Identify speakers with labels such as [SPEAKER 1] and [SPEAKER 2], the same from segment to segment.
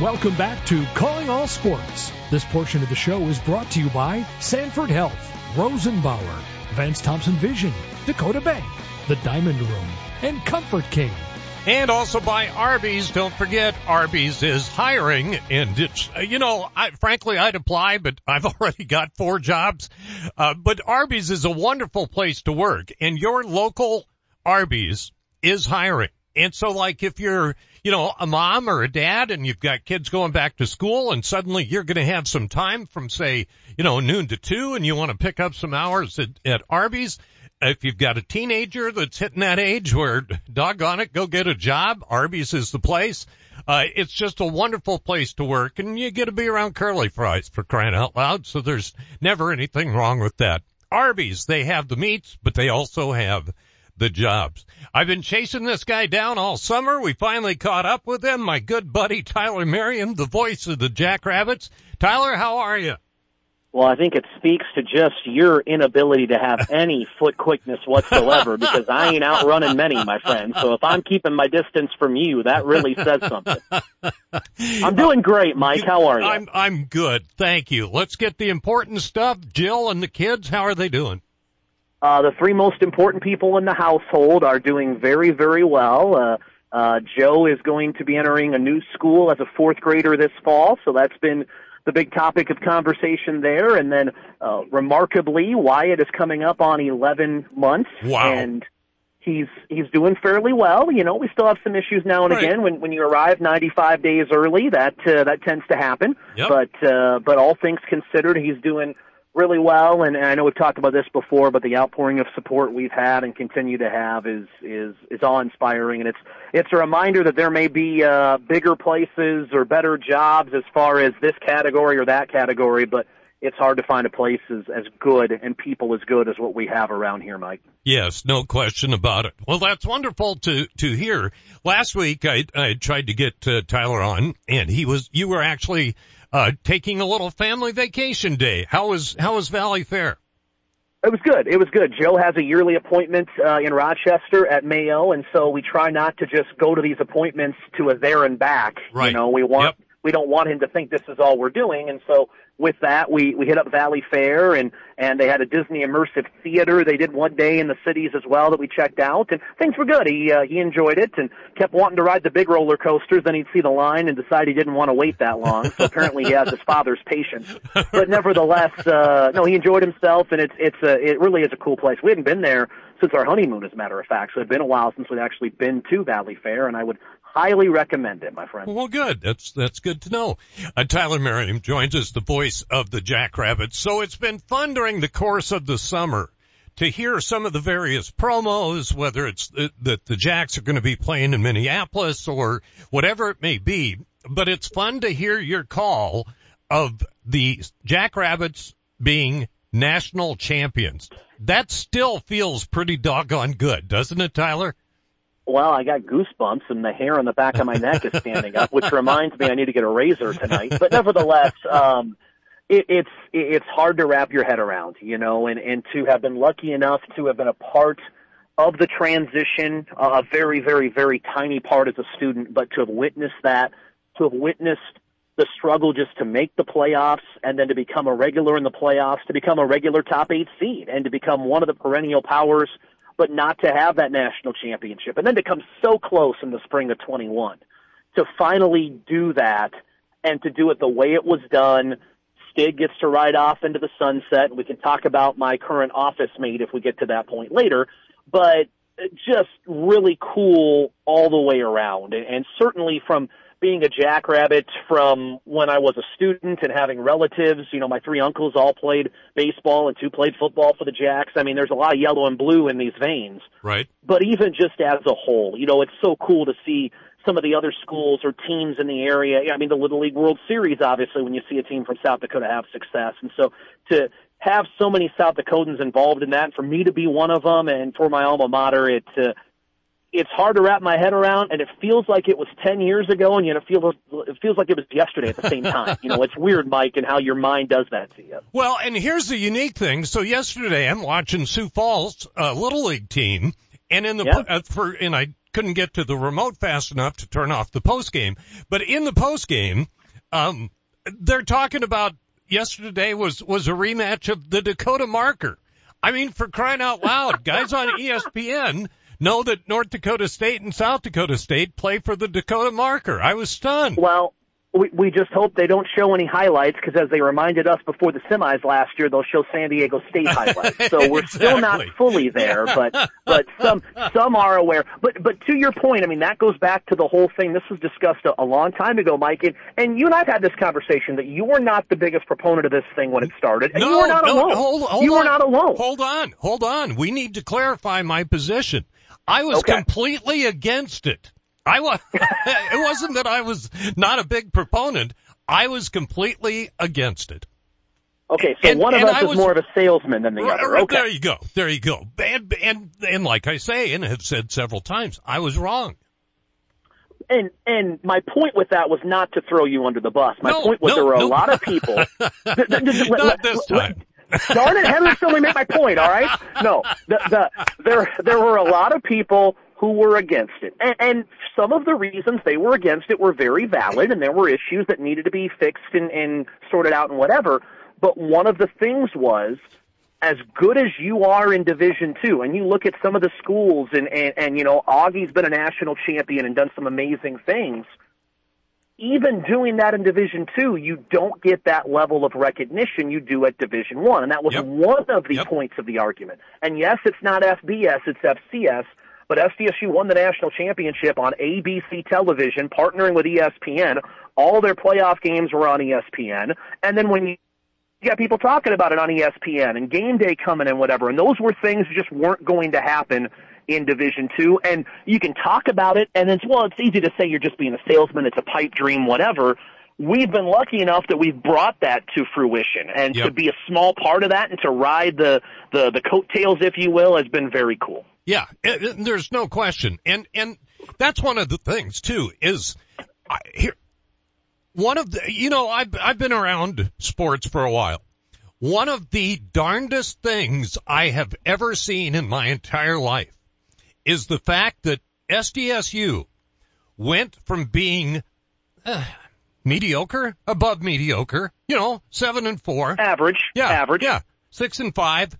[SPEAKER 1] Welcome back to Calling All Sports. This portion of the show is brought to you by Sanford Health, Rosenbauer, Vance Thompson Vision, Dakota Bank, The Diamond Room, and Comfort King.
[SPEAKER 2] And also by Arby's. Don't forget, Arby's is hiring and it's, uh, you know, I, frankly, I'd apply, but I've already got four jobs. Uh, but Arby's is a wonderful place to work and your local Arby's is hiring. And so like if you're, you know, a mom or a dad and you've got kids going back to school and suddenly you're going to have some time from say, you know, noon to two and you want to pick up some hours at, at Arby's. If you've got a teenager that's hitting that age where doggone it, go get a job. Arby's is the place. Uh, it's just a wonderful place to work and you get to be around curly fries for crying out loud. So there's never anything wrong with that. Arby's, they have the meats, but they also have the jobs. I've been chasing this guy down all summer. We finally caught up with him. My good buddy Tyler Merriam, the voice of the Jackrabbits. Tyler, how are you?
[SPEAKER 3] Well, I think it speaks to just your inability to have any foot quickness whatsoever because I ain't outrunning many, my friend. So if I'm keeping my distance from you, that really says something. I'm doing great, Mike. How are you?
[SPEAKER 2] I'm I'm good. Thank you. Let's get the important stuff. Jill and the kids, how are they doing?
[SPEAKER 3] Uh, the three most important people in the household are doing very, very well. Uh, uh, Joe is going to be entering a new school as a fourth grader this fall, so that's been the big topic of conversation there. And then, uh, remarkably, Wyatt is coming up on 11 months.
[SPEAKER 2] Wow.
[SPEAKER 3] And he's, he's doing fairly well. You know, we still have some issues now and
[SPEAKER 2] Right.
[SPEAKER 3] again when, when you arrive 95 days early. That, uh, that tends to happen.
[SPEAKER 2] Yep.
[SPEAKER 3] But, uh, but all things considered, he's doing really well. And, and I know we've talked about this before, but the outpouring of support we've had and continue to have is, is, is awe inspiring. And it's, it's a reminder that there may be, uh, bigger places or better jobs as far as this category or that category, but it's hard to find a place as, as good and people as good as what we have around here, Mike.
[SPEAKER 2] Yes, no question about it. Well, that's wonderful to to hear. Last week, I I tried to get uh, Tyler on, and he was you were actually uh taking a little family vacation day. How was how was Valleyfair?
[SPEAKER 3] It was good. It was good. Joe has a yearly appointment uh, in Rochester at Mayo, and so we try not to just go to these appointments to a there and back.
[SPEAKER 2] Right.
[SPEAKER 3] You know, we want
[SPEAKER 2] Yep.
[SPEAKER 3] We don't want him to think this is all we're doing, and so with that, we we hit up Valleyfair, and and they had a Disney immersive theater. They did one day in the cities as well that we checked out, and things were good. He uh, he enjoyed it and kept wanting to ride the big roller coasters. Then he'd see the line and decide he didn't want to wait that long. So apparently he has his father's patience. But nevertheless, uh, no, he enjoyed himself, and it's it's a it really is a cool place. We hadn't been there since our honeymoon, as a matter of fact. So it'd been a while since we'd actually been to Valleyfair, and I would highly recommend it, my friend.
[SPEAKER 2] Well, good. That's that's good to know. Uh, Tyler Merriam joins us, the voice of the Jackrabbits. So it's been fun during the course of the summer to hear some of the various promos, whether it's that the, the Jacks are going to be playing in Minneapolis or whatever it may be. But it's fun to hear your call of the Jackrabbits being national champions. That still feels pretty doggone good, doesn't it, Tyler?
[SPEAKER 3] Well, I got goosebumps and the hair on the back of my neck is standing up, which reminds me I need to get a razor tonight. But nevertheless, um, it, it's it's hard to wrap your head around, you know, and and to have been lucky enough to have been a part of the transition, uh, a very very very tiny part as a student, but to have witnessed that, to have witnessed the struggle just to make the playoffs and then to become a regular in the playoffs, to become a regular top eight seed and to become one of the perennial powers but not to have that national championship. And then to come so close in the spring of 21 to finally do that and to do it the way it was done. Stig gets to ride off into the sunset. We can talk about my current office mate if we get to that point later, but just really cool all the way around. And certainly from being a jackrabbit from when I was a student and having relatives, you know, my three uncles all played baseball and two played football for the Jacks. I mean, there's a lot of yellow and blue in these veins
[SPEAKER 2] Right.
[SPEAKER 3] but even just as a whole, you know, it's so cool to see some of the other schools or teams in the area. I mean, the Little League World Series, obviously, when you see a team from South Dakota have success. And so to have so many South Dakotans involved in that, for me to be one of them and for my alma mater, it, uh, it's hard to wrap my head around and it feels like it was 10 years ago and yet it feels, it feels like it was yesterday at the same time. you know, it's weird, Mike, and how your mind does that to you.
[SPEAKER 2] Well, and here's the unique thing. So yesterday I'm watching Sioux Falls uh, Little League team, and in the
[SPEAKER 3] Yeah.
[SPEAKER 2] uh, for and I couldn't get to the remote fast enough to turn off the post game. But in the post game, um, they're talking about yesterday was was a rematch of the Dakota Marker. I mean, for crying out loud, guys on ESPN know that North Dakota State and South Dakota State play for the Dakota Marker. I was stunned.
[SPEAKER 3] Well, we, we just hope they don't show any highlights because, as they reminded us before the semis last year, they'll show San Diego State highlights. So we're
[SPEAKER 2] exactly.
[SPEAKER 3] still not fully there, but but some some are aware. But but to your point, I mean that goes back to the whole thing. This was discussed a, a long time ago, Mike, and, and you and I've had this conversation that you were not the biggest proponent of this thing when it started, and
[SPEAKER 2] no,
[SPEAKER 3] you were not
[SPEAKER 2] no,
[SPEAKER 3] alone.
[SPEAKER 2] Hold, hold
[SPEAKER 3] you
[SPEAKER 2] on.
[SPEAKER 3] were not alone.
[SPEAKER 2] Hold on, hold on. We need to clarify my position. I was
[SPEAKER 3] Okay.
[SPEAKER 2] completely against it. I was. it wasn't that I was not a big proponent. I was completely against it.
[SPEAKER 3] Okay, so
[SPEAKER 2] And-
[SPEAKER 3] one of us
[SPEAKER 2] I
[SPEAKER 3] is
[SPEAKER 2] was-
[SPEAKER 3] more of a salesman than the
[SPEAKER 2] Right,
[SPEAKER 3] other. Okay.
[SPEAKER 2] There you go. There you go. And, and and like I say, and have said several times, I was wrong.
[SPEAKER 3] And and my point with that was not to throw you under the bus. My
[SPEAKER 2] No,
[SPEAKER 3] point was
[SPEAKER 2] no,
[SPEAKER 3] there were
[SPEAKER 2] no.
[SPEAKER 3] a lot of people. Th- th- th-
[SPEAKER 2] Not
[SPEAKER 3] let-
[SPEAKER 2] this
[SPEAKER 3] let-
[SPEAKER 2] time.
[SPEAKER 3] Darn it, Henry still made my point, all right? No, the, the, there, there were a lot of people who were against it. And, and some of the reasons they were against it were very valid, and there were issues that needed to be fixed and, and sorted out and whatever. But one of the things was, as good as you are in Division Two, and you look at some of the schools, and, and, and you know, Augie's been a national champion and done some amazing things even doing that in Division Two, you don't get that level of recognition you do at Division One, and that was
[SPEAKER 2] Yep.
[SPEAKER 3] one of the
[SPEAKER 2] Yep.
[SPEAKER 3] points of the argument. And yes, it's not FBS, it's FCS, but SDSU won the national championship on ABC television, partnering with ESPN. All their playoff games were on ESPN, and then when you you got people talking about it on ESPN and game day coming and whatever, and those were things just weren't going to happen in Division Two. And you can talk about it, and it's well, it's easy to say you're just being a salesman. It's a pipe dream, whatever. We've been lucky enough that we've brought that to fruition, and to be a small part of that and to ride the the the coattails, if you will, has been very cool.
[SPEAKER 2] Yeah, it, it- there's no question, and and that's one of the things too. Is I, here one of the you know I've I've been around sports for a while. One of the darndest things I have ever seen in my entire life is the fact that SDSU went from being uh, mediocre, above mediocre, you know, seven and four,
[SPEAKER 3] Average,
[SPEAKER 2] yeah,
[SPEAKER 3] average.
[SPEAKER 2] Yeah, six and 5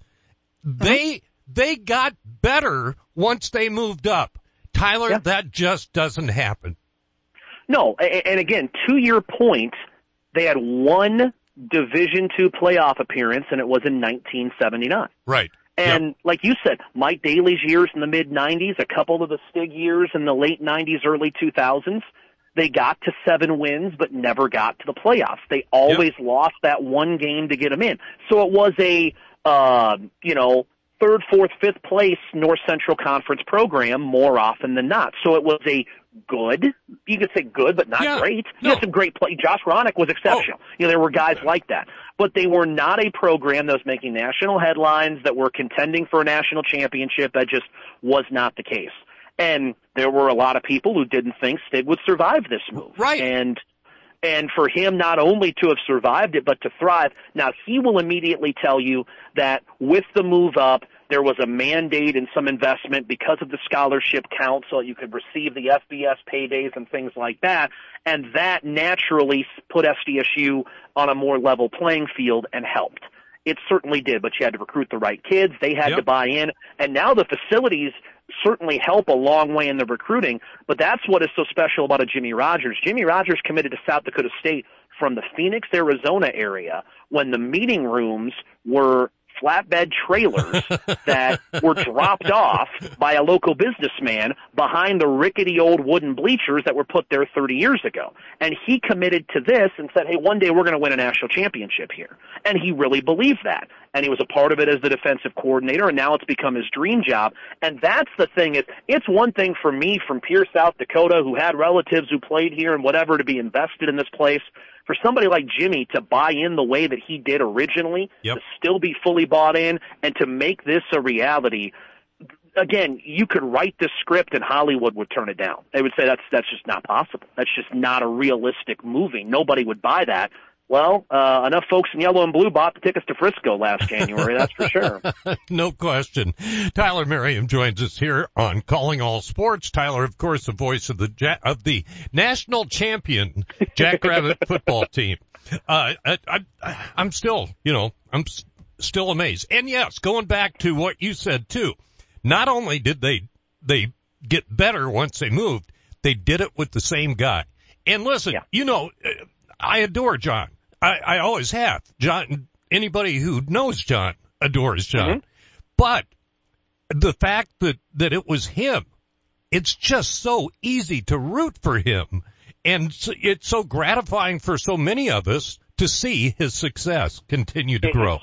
[SPEAKER 2] They they got better once they moved up. Tyler,
[SPEAKER 3] Yeah.
[SPEAKER 2] that just doesn't happen.
[SPEAKER 3] No, and again, to your point, they had one Division Two playoff appearance, and it was in 1979.
[SPEAKER 2] Right.
[SPEAKER 3] And like you said, Mike Daly's years in the mid 90s, a couple of the Stig years in the late 90s, early 2000s, they got to seven wins, but never got to the playoffs. They always lost that one game to get them in. So it was a, uh, you know, third, fourth, fifth place North Central Conference program more often than not. So it was a good, you could say good, but not
[SPEAKER 2] Yeah.
[SPEAKER 3] great. You
[SPEAKER 2] No. Oh.
[SPEAKER 3] had some great play. Josh Ranek was exceptional. Oh. You know, there were guys like that. But they were not a program that was making national headlines, that were contending for a national championship. That just was not the case. And there were a lot of people who didn't think Stig would survive this move.
[SPEAKER 2] Right.
[SPEAKER 3] And and for him not only to have survived it but to thrive. Now he will immediately tell you that with the move up there was a mandate and some investment because of the scholarship count so you could receive the FBS paydays and things like that and that naturally put SDSU on a more level playing field and helped. It certainly did, but you had to recruit the right kids. They had
[SPEAKER 2] Yep.
[SPEAKER 3] to buy in, and now the facilities certainly help a long way in the recruiting. But that's what is so special about a Jimmy Rogers. Jimmy Rogers committed to South Dakota State from the Phoenix, Arizona area when the meeting rooms were flatbed trailers that were dropped off by a local businessman behind the rickety old wooden bleachers that were put there 30 years ago. And he committed to this and said, hey, one day we're going to win a national championship here. And he really believed that. And he was a part of it as the defensive coordinator, and now it's become his dream job. And that's the thing is, it's one thing for me from Pierre, South Dakota, who had relatives who played here and whatever, to be invested in this place for somebody like Jimmy to buy in the way that he did originally,
[SPEAKER 2] Yep.
[SPEAKER 3] to still be fully bought in, and to make this a reality. Again, you could write the script and Hollywood would turn it down. They would say that's that's just not possible. That's just not a realistic movie. Nobody would buy that. Well, uh, enough folks in yellow and blue bought the tickets to Frisco last January, that's for sure.
[SPEAKER 2] no question. Tyler Merriam joins us here on Calling All Sports. Tyler, of course, the voice of the of the national champion Jackrabbit football team. Uh, I, I, I'm still, you know, I'm still amazed. And yes, going back to what you said too, not only did they they get better once they moved, they did it with the same guy. And listen, yeah. you know, I adore John. I, I always have. John, anybody who knows John adores John. Mm-hmm. But the fact that, that it was him, it's just so easy to root for him. And it's so gratifying for so many of us to see his success continue to grow.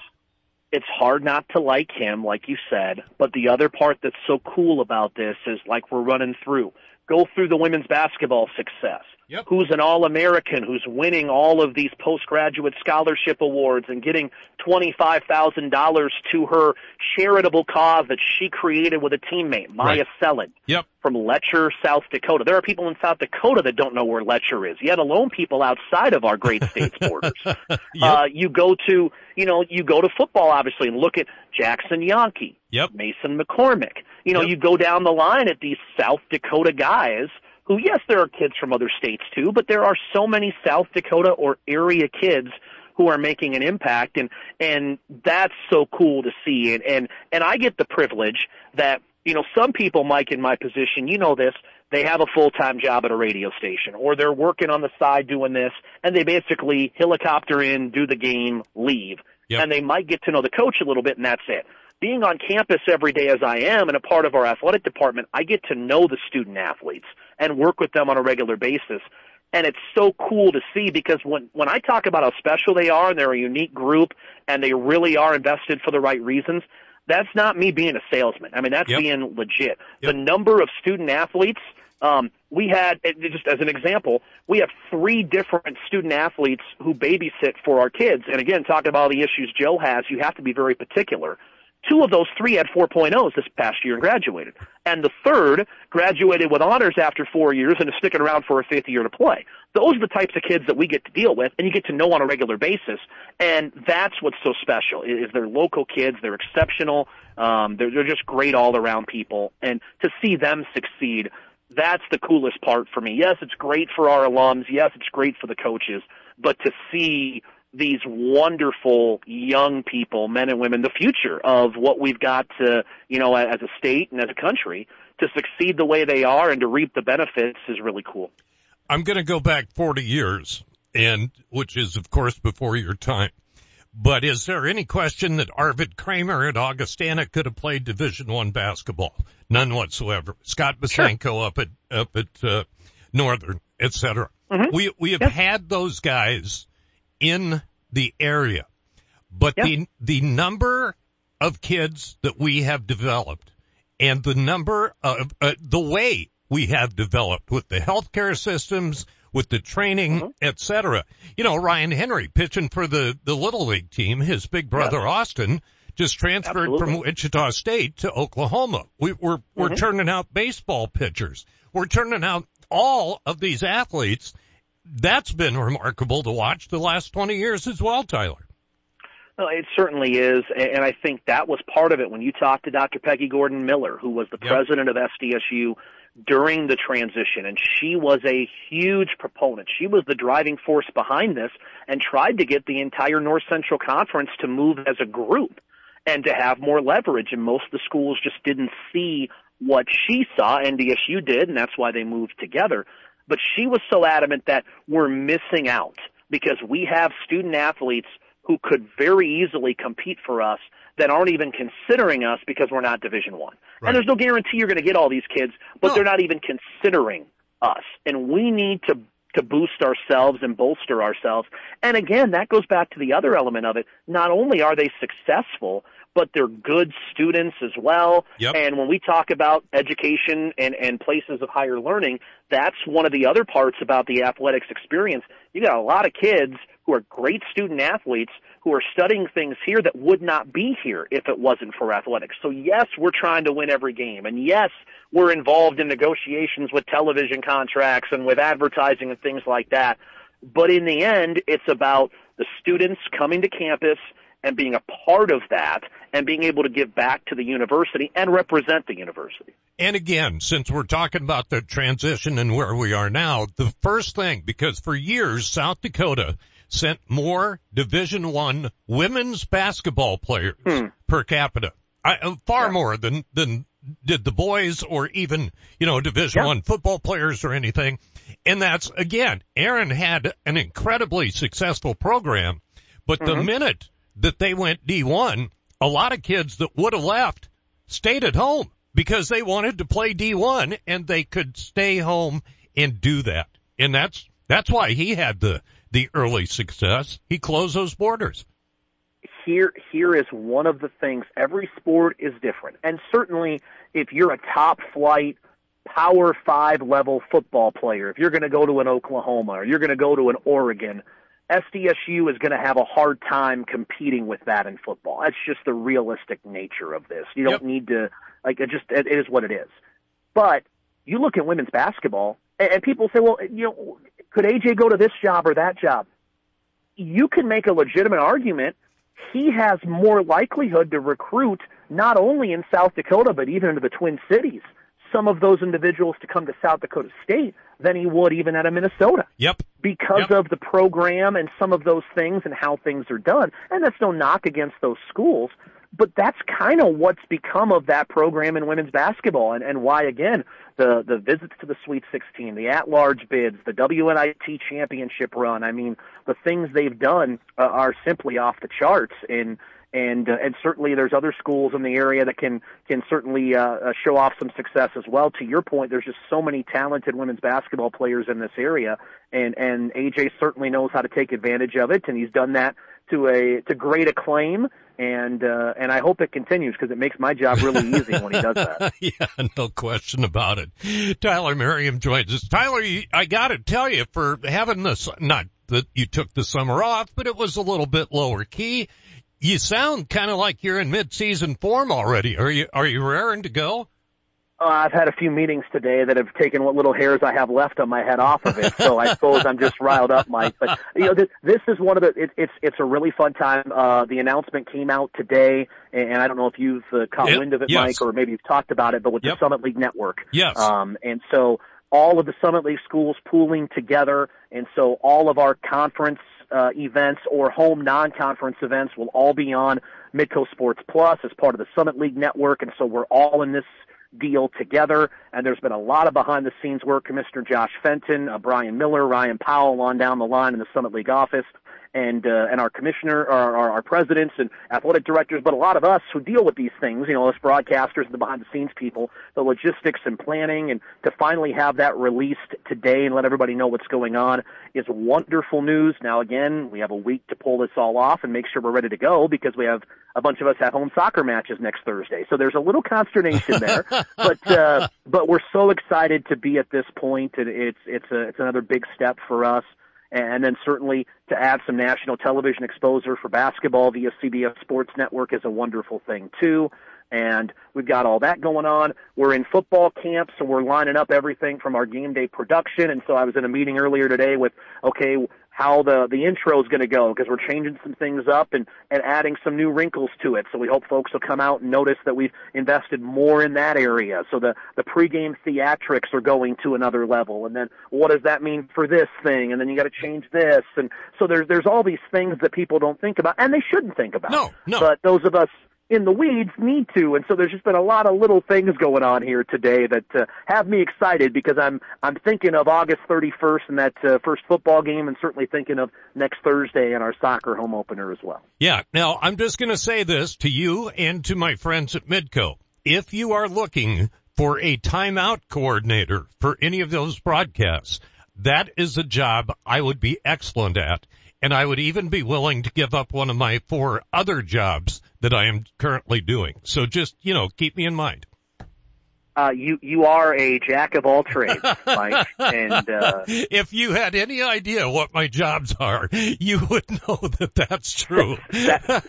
[SPEAKER 3] It's hard not to like him, like you said, but the other part that's so cool about this is like we're running through. Go through the women's basketball success
[SPEAKER 2] yep.
[SPEAKER 3] who's an All-American, who's winning all of these postgraduate scholarship awards and getting $25,000 to her charitable cause that she created with a teammate, Myah right. Selland.
[SPEAKER 2] Yep.
[SPEAKER 3] From Letcher, South Dakota. There are people in South Dakota that don't know where Letcher is, yet alone people outside of our great state's borders. yep. uh, you go to, you know, you go to football obviously and look at Jaxon Janke.
[SPEAKER 2] Yep.
[SPEAKER 3] Mason McCormick. You know, you go down the line at these South Dakota guys who, yes, there are kids from other states too, but there are so many South Dakota or area kids who are making an impact and and that's so cool to see. And and and I get the privilege that you know some people Mike in my position you know this they have a full-time job at a radio station or they're working on the side doing this and they basically helicopter in do the game leave.
[SPEAKER 2] Yep.
[SPEAKER 3] and they might get to know the coach a little bit and that's it. Being on campus every day as I am and a part of our athletic department, I get to know the student athletes and work with them on a regular basis. And it's so cool to see because when, when I talk about how special they are and they're a unique group and they really are invested for the right reasons, that's not me being a salesman. I mean, that's
[SPEAKER 2] yep.
[SPEAKER 3] being legit.
[SPEAKER 2] Yep.
[SPEAKER 3] The number of student athletes, um, we had, just as an example, we have three different student athletes who babysit for our kids. And again, talking about all the issues Joe has, you have to be very particular. Two of those three had 4.0s this past year and graduated. And the third graduated with honors after four years and is sticking around for a fifth year to play. Those are the types of kids that we get to deal with and you get to know on a regular basis. And that's what's so special is they're local kids. They're exceptional. Um, they're, they're just great all around people. And to see them succeed, that's the coolest part for me. Yes, it's great for our alums. Yes, it's great for the coaches, but to see these wonderful young people, men and women, the future of what we've got to, you know, as a state and as a country to succeed the way they are and to reap the benefits is really cool.
[SPEAKER 2] I'm going to go back 40 years and which is of course before your time. But is there any question that Arvid Kramer at Augustana could have played Division One basketball? None whatsoever. Scott Basenko sure. up at up at uh, Northern, etc.
[SPEAKER 3] Mm-hmm.
[SPEAKER 2] We we have had those guys in the area. But
[SPEAKER 3] yep.
[SPEAKER 2] the, the number of kids that we have developed and the number of, uh, the way we have developed with the healthcare systems, with the training, mm-hmm. et cetera. You know, Ryan Henry pitching for the, the Little League team, his big brother yes. Austin just transferred
[SPEAKER 3] Absolutely.
[SPEAKER 2] from Wichita State to Oklahoma. We, we're, we're
[SPEAKER 3] mm-hmm.
[SPEAKER 2] turning out baseball pitchers. We're turning out all of these athletes that's been remarkable to watch the last 20 years as well, Tyler.
[SPEAKER 3] No, it certainly is, and I think that was part of it when you talked to Dr. Peggy Gordon Miller, who was the
[SPEAKER 2] yep.
[SPEAKER 3] president of SDSU during the transition, and she was a huge proponent. She was the driving force behind this and tried to get the entire North Central Conference to move as a group and to have more leverage, and most of the schools just didn't see what she saw. NDSU did, and that's why they moved together. But she was so adamant that we're missing out because we have student athletes who could very easily compete for us that aren't even considering us because we're not Division One.
[SPEAKER 2] Right.
[SPEAKER 3] And there's no guarantee you're going to get all these kids, but
[SPEAKER 2] no.
[SPEAKER 3] they're not even considering us. And we need to to boost ourselves and bolster ourselves. And again, that goes back to the other element of it. Not only are they successful, but they're good students as well.
[SPEAKER 2] Yep.
[SPEAKER 3] And when we talk about education and, and places of higher learning, that's one of the other parts about the athletics experience. You got a lot of kids who are great student athletes who are studying things here that would not be here if it wasn't for athletics. So yes, we're trying to win every game. And yes, we're involved in negotiations with television contracts and with advertising and things like that. But in the end, it's about the students coming to campus and being a part of that and being able to give back to the university and represent the university.
[SPEAKER 2] And again, since we're talking about the transition and where we are now, the first thing, because for years South Dakota sent more Division One women's basketball players hmm. per capita, I, uh, far yeah. more than than did the boys or even you know Division yeah. One football players or anything. And that's again, Aaron had an incredibly successful program, but mm-hmm. the minute that they went D1, a lot of kids that would have left stayed at home because they wanted to play D1 and they could stay home and do that. And that's, that's why he had the, the early success. He closed those borders.
[SPEAKER 3] Here, here is one of the things. Every sport is different. And certainly if you're a top flight, power five level football player, if you're going to go to an Oklahoma or you're going to go to an Oregon, SDSU is going to have a hard time competing with that in football. That's just the realistic nature of this. You don't yep. need to like it. Just it is what it is. But you look at women's basketball, and people say, well, you know, could AJ go to this job or that job? You can make a legitimate argument. He has more likelihood to recruit not only in South Dakota but even into the Twin Cities some of those individuals to come to South Dakota State than he would even out of Minnesota.
[SPEAKER 2] Yep.
[SPEAKER 3] Because
[SPEAKER 2] yep.
[SPEAKER 3] of the program and some of those things and how things are done. And that's no knock against those schools, but that's kind of what's become of that program in women's basketball and, and why again the the visits to the Sweet 16, the at-large bids, the WNIT championship run. I mean, the things they've done uh, are simply off the charts and and uh, and certainly there's other schools in the area that can can certainly uh, uh, show off some success as well. To your point, there's just so many talented women's basketball players in this area, and and AJ certainly knows how to take advantage of it, and he's done that to a to great acclaim. And uh, and I hope it continues because it makes my job really easy when he does that.
[SPEAKER 2] yeah, no question about it. Tyler Merriam joins us. Tyler, I got to tell you for having this not that you took the summer off, but it was a little bit lower key you sound kind of like you're in mid-season form already. Are you are you raring to go?
[SPEAKER 3] Uh, I've had a few meetings today that have taken what little hairs I have left on my head off of it, so I suppose I'm just riled up, Mike. But you know, this, this is one of the. It, it's it's a really fun time. Uh, the announcement came out today, and, I don't know if you've uh, caught yep. wind of it,
[SPEAKER 2] yes.
[SPEAKER 3] Mike, or maybe you've talked about it, but with
[SPEAKER 2] yep.
[SPEAKER 3] the Summit League Network.
[SPEAKER 2] Yes.
[SPEAKER 3] Um, and so all of the Summit League schools pooling together, and so all of our conference uh, events or home non-conference events will all be on Midco Sports Plus as part of the Summit League network, and so we're all in this deal together. And there's been a lot of behind the scenes work. Commissioner Josh Fenton, uh, Brian Miller, Ryan Powell on down the line in the Summit League office and uh, and our commissioner, our, our, our presidents and athletic directors, but a lot of us who deal with these things, you know, us broadcasters and the behind the scenes people, the logistics and planning, and to finally have that released today and let everybody know what's going on is wonderful news. Now again, we have a week to pull this all off and make sure we're ready to go because we have a bunch of us have home soccer matches next Thursday. So there's a little consternation there, but uh, but we're so excited to be at this point, and it's it's a it's another big step for us and then certainly to add some national television exposure for basketball via CBS Sports Network is a wonderful thing too. And we've got all that going on. We're in football camp, so we're lining up everything from our game day production. And so I was in a meeting earlier today with, okay, how the the intro is going to go because we're changing some things up and and adding some new wrinkles to it. So we hope folks will come out and notice that we've invested more in that area. So the the pregame theatrics are going to another level. And then what does that mean for this thing? And then you got to change this. And so there's there's all these things that people don't think about, and they shouldn't think about.
[SPEAKER 2] No, no.
[SPEAKER 3] But those of us in the weeds need to. And so there's just been a lot of little things going on here today that uh, have me excited because I'm I'm thinking of August 31st and that uh, first football game, and certainly thinking of next Thursday and our soccer home opener as well.
[SPEAKER 2] Yeah. Now I'm just going to say this to you and to my friends at Midco. If you are looking for a timeout coordinator for any of those broadcasts, that is a job I would be excellent at. And I would even be willing to give up one of my four other jobs that I am currently doing. So just, you know, keep me in mind.
[SPEAKER 3] Uh, you you are a jack of all trades, Mike. and uh,
[SPEAKER 2] if you had any idea what my jobs are, you would know that that's true.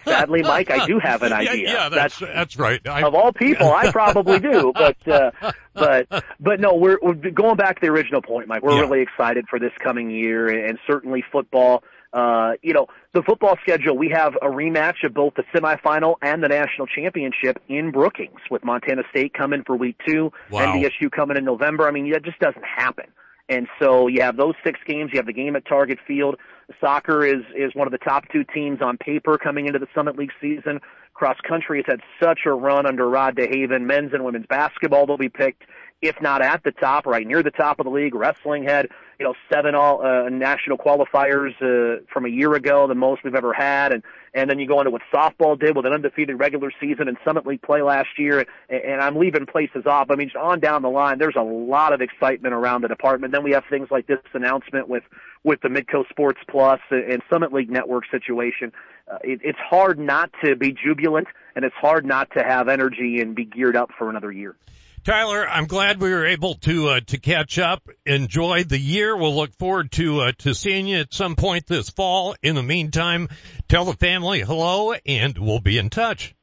[SPEAKER 3] Sadly, Mike, I do have an idea.
[SPEAKER 2] Yeah, yeah that's that's, that's right.
[SPEAKER 3] I, of all people, I probably do. But uh, but but no, we're, we're going back to the original point, Mike. We're
[SPEAKER 2] Yeah.
[SPEAKER 3] really excited for this coming year, and certainly football. Uh, you know, the football schedule. We have a rematch of both the semifinal and the national championship in Brookings, with Montana State coming for week two,
[SPEAKER 2] Wow.
[SPEAKER 3] NDSU coming in November. I mean, that just doesn't happen. And so you have those six games. You have the game at Target Field. Soccer is is one of the top two teams on paper coming into the Summit League season. Cross country has had such a run under Rod DeHaven. Men's and women's basketball will be picked, if not at the top, right near the top of the league. Wrestling had you know seven all uh, national qualifiers uh, from a year ago, the most we've ever had, and and then you go into what softball did with an undefeated regular season and Summit League play last year, and, and I'm leaving places off. I mean, just on down the line, there's a lot of excitement around the department. Then we have things like this announcement with with the Midco Sports Plus and Summit League Network situation. Uh, it, it's hard not to be jubilant, and it's hard not to have energy and be geared up for another year.
[SPEAKER 2] Tyler, I'm glad we were able to uh, to catch up. Enjoy the year. We'll look forward to uh, to seeing you at some point this fall. In the meantime, tell the family hello, and we'll be in touch.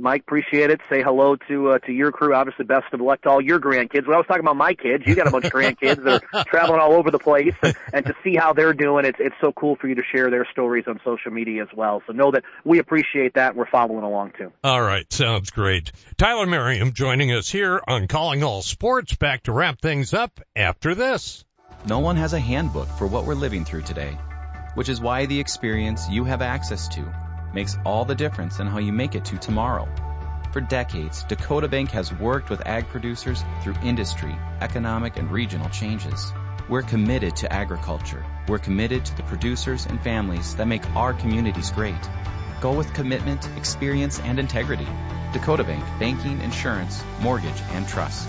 [SPEAKER 3] Mike, appreciate it. Say hello to uh, to your crew. Obviously, best of luck to all your grandkids. When I was talking about my kids, you got a bunch of grandkids that are traveling all over the place, and, and to see how they're doing, it's it's so cool for you to share their stories on social media as well. So know that we appreciate that, and we're following along too.
[SPEAKER 2] All right, sounds great. Tyler Merriam joining us here on Calling All Sports. Back to wrap things up after this.
[SPEAKER 4] No one has a handbook for what we're living through today, which is why the experience you have access to makes all the difference in how you make it to tomorrow. For decades, Dakota Bank has worked with ag producers through industry, economic, and regional changes. We're committed to agriculture. We're committed to the producers and families that make our communities great. Go with commitment, experience, and integrity. Dakota Bank, banking, insurance, mortgage, and trust.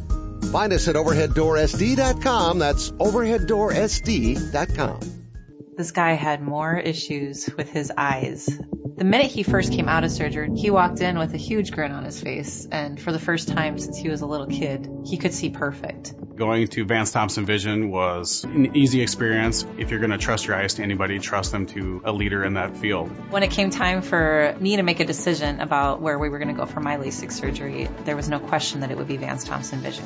[SPEAKER 5] Find us at overheaddoorsd.com. That's overheaddoorsd.com.
[SPEAKER 6] This guy had more issues with his eyes. The minute he first came out of surgery, he walked in with a huge grin on his face, and for the first time since he was a little kid, he could see perfect.
[SPEAKER 7] Going to Vance Thompson Vision was an easy experience. If you're going to trust your eyes to anybody, trust them to a leader in that field.
[SPEAKER 6] When it came time for me to make a decision about where we were going to go for my LASIK surgery, there was no question that it would be Vance Thompson Vision.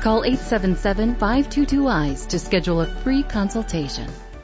[SPEAKER 8] Call 877-522-EYES to schedule a free consultation.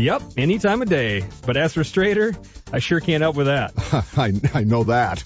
[SPEAKER 9] Yep, any time of day. But as for straighter, I sure can't help with that.
[SPEAKER 5] I, I know that.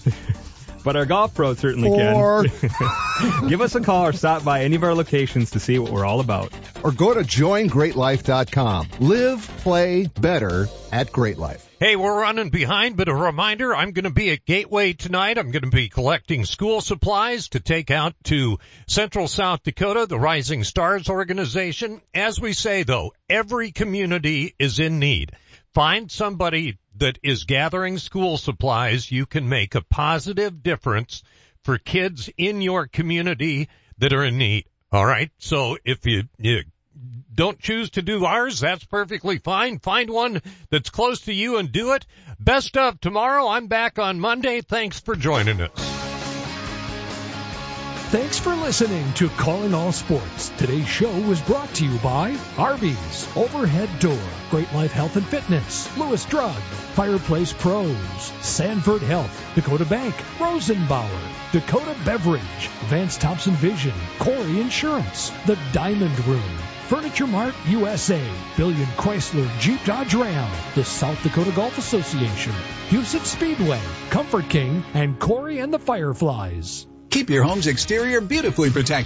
[SPEAKER 9] but our golf pro certainly can. Give us a call or stop by any of our locations to see what we're all about.
[SPEAKER 5] Or go to joingreatlife.com. Live, play better at Great Life.
[SPEAKER 2] Hey, we're running behind, but a reminder, I'm going to be at Gateway tonight. I'm going to be collecting school supplies to take out to Central South Dakota, the Rising Stars organization. As we say though, every community is in need. Find somebody that is gathering school supplies. You can make a positive difference for kids in your community that are in need. All right. So if you, you don't choose to do ours, that's perfectly fine. Find one that's close to you and do it. Best of tomorrow. I'm back on Monday. Thanks for joining us.
[SPEAKER 1] Thanks for listening to Calling All Sports. Today's show was brought to you by Arby's, Overhead Door, Great Life Health and Fitness, Lewis Drug, Fireplace Pros, Sanford Health, Dakota Bank, Rosenbauer, Dakota Beverage, Vance Thompson Vision, Corey Insurance, The Diamond Room, Furniture Mart USA, Billion Chrysler Jeep Dodge Ram, the South Dakota Golf Association, Huset Speedway, Comfort King, and Corey and the Fireflies.
[SPEAKER 10] Keep your home's exterior beautifully protected.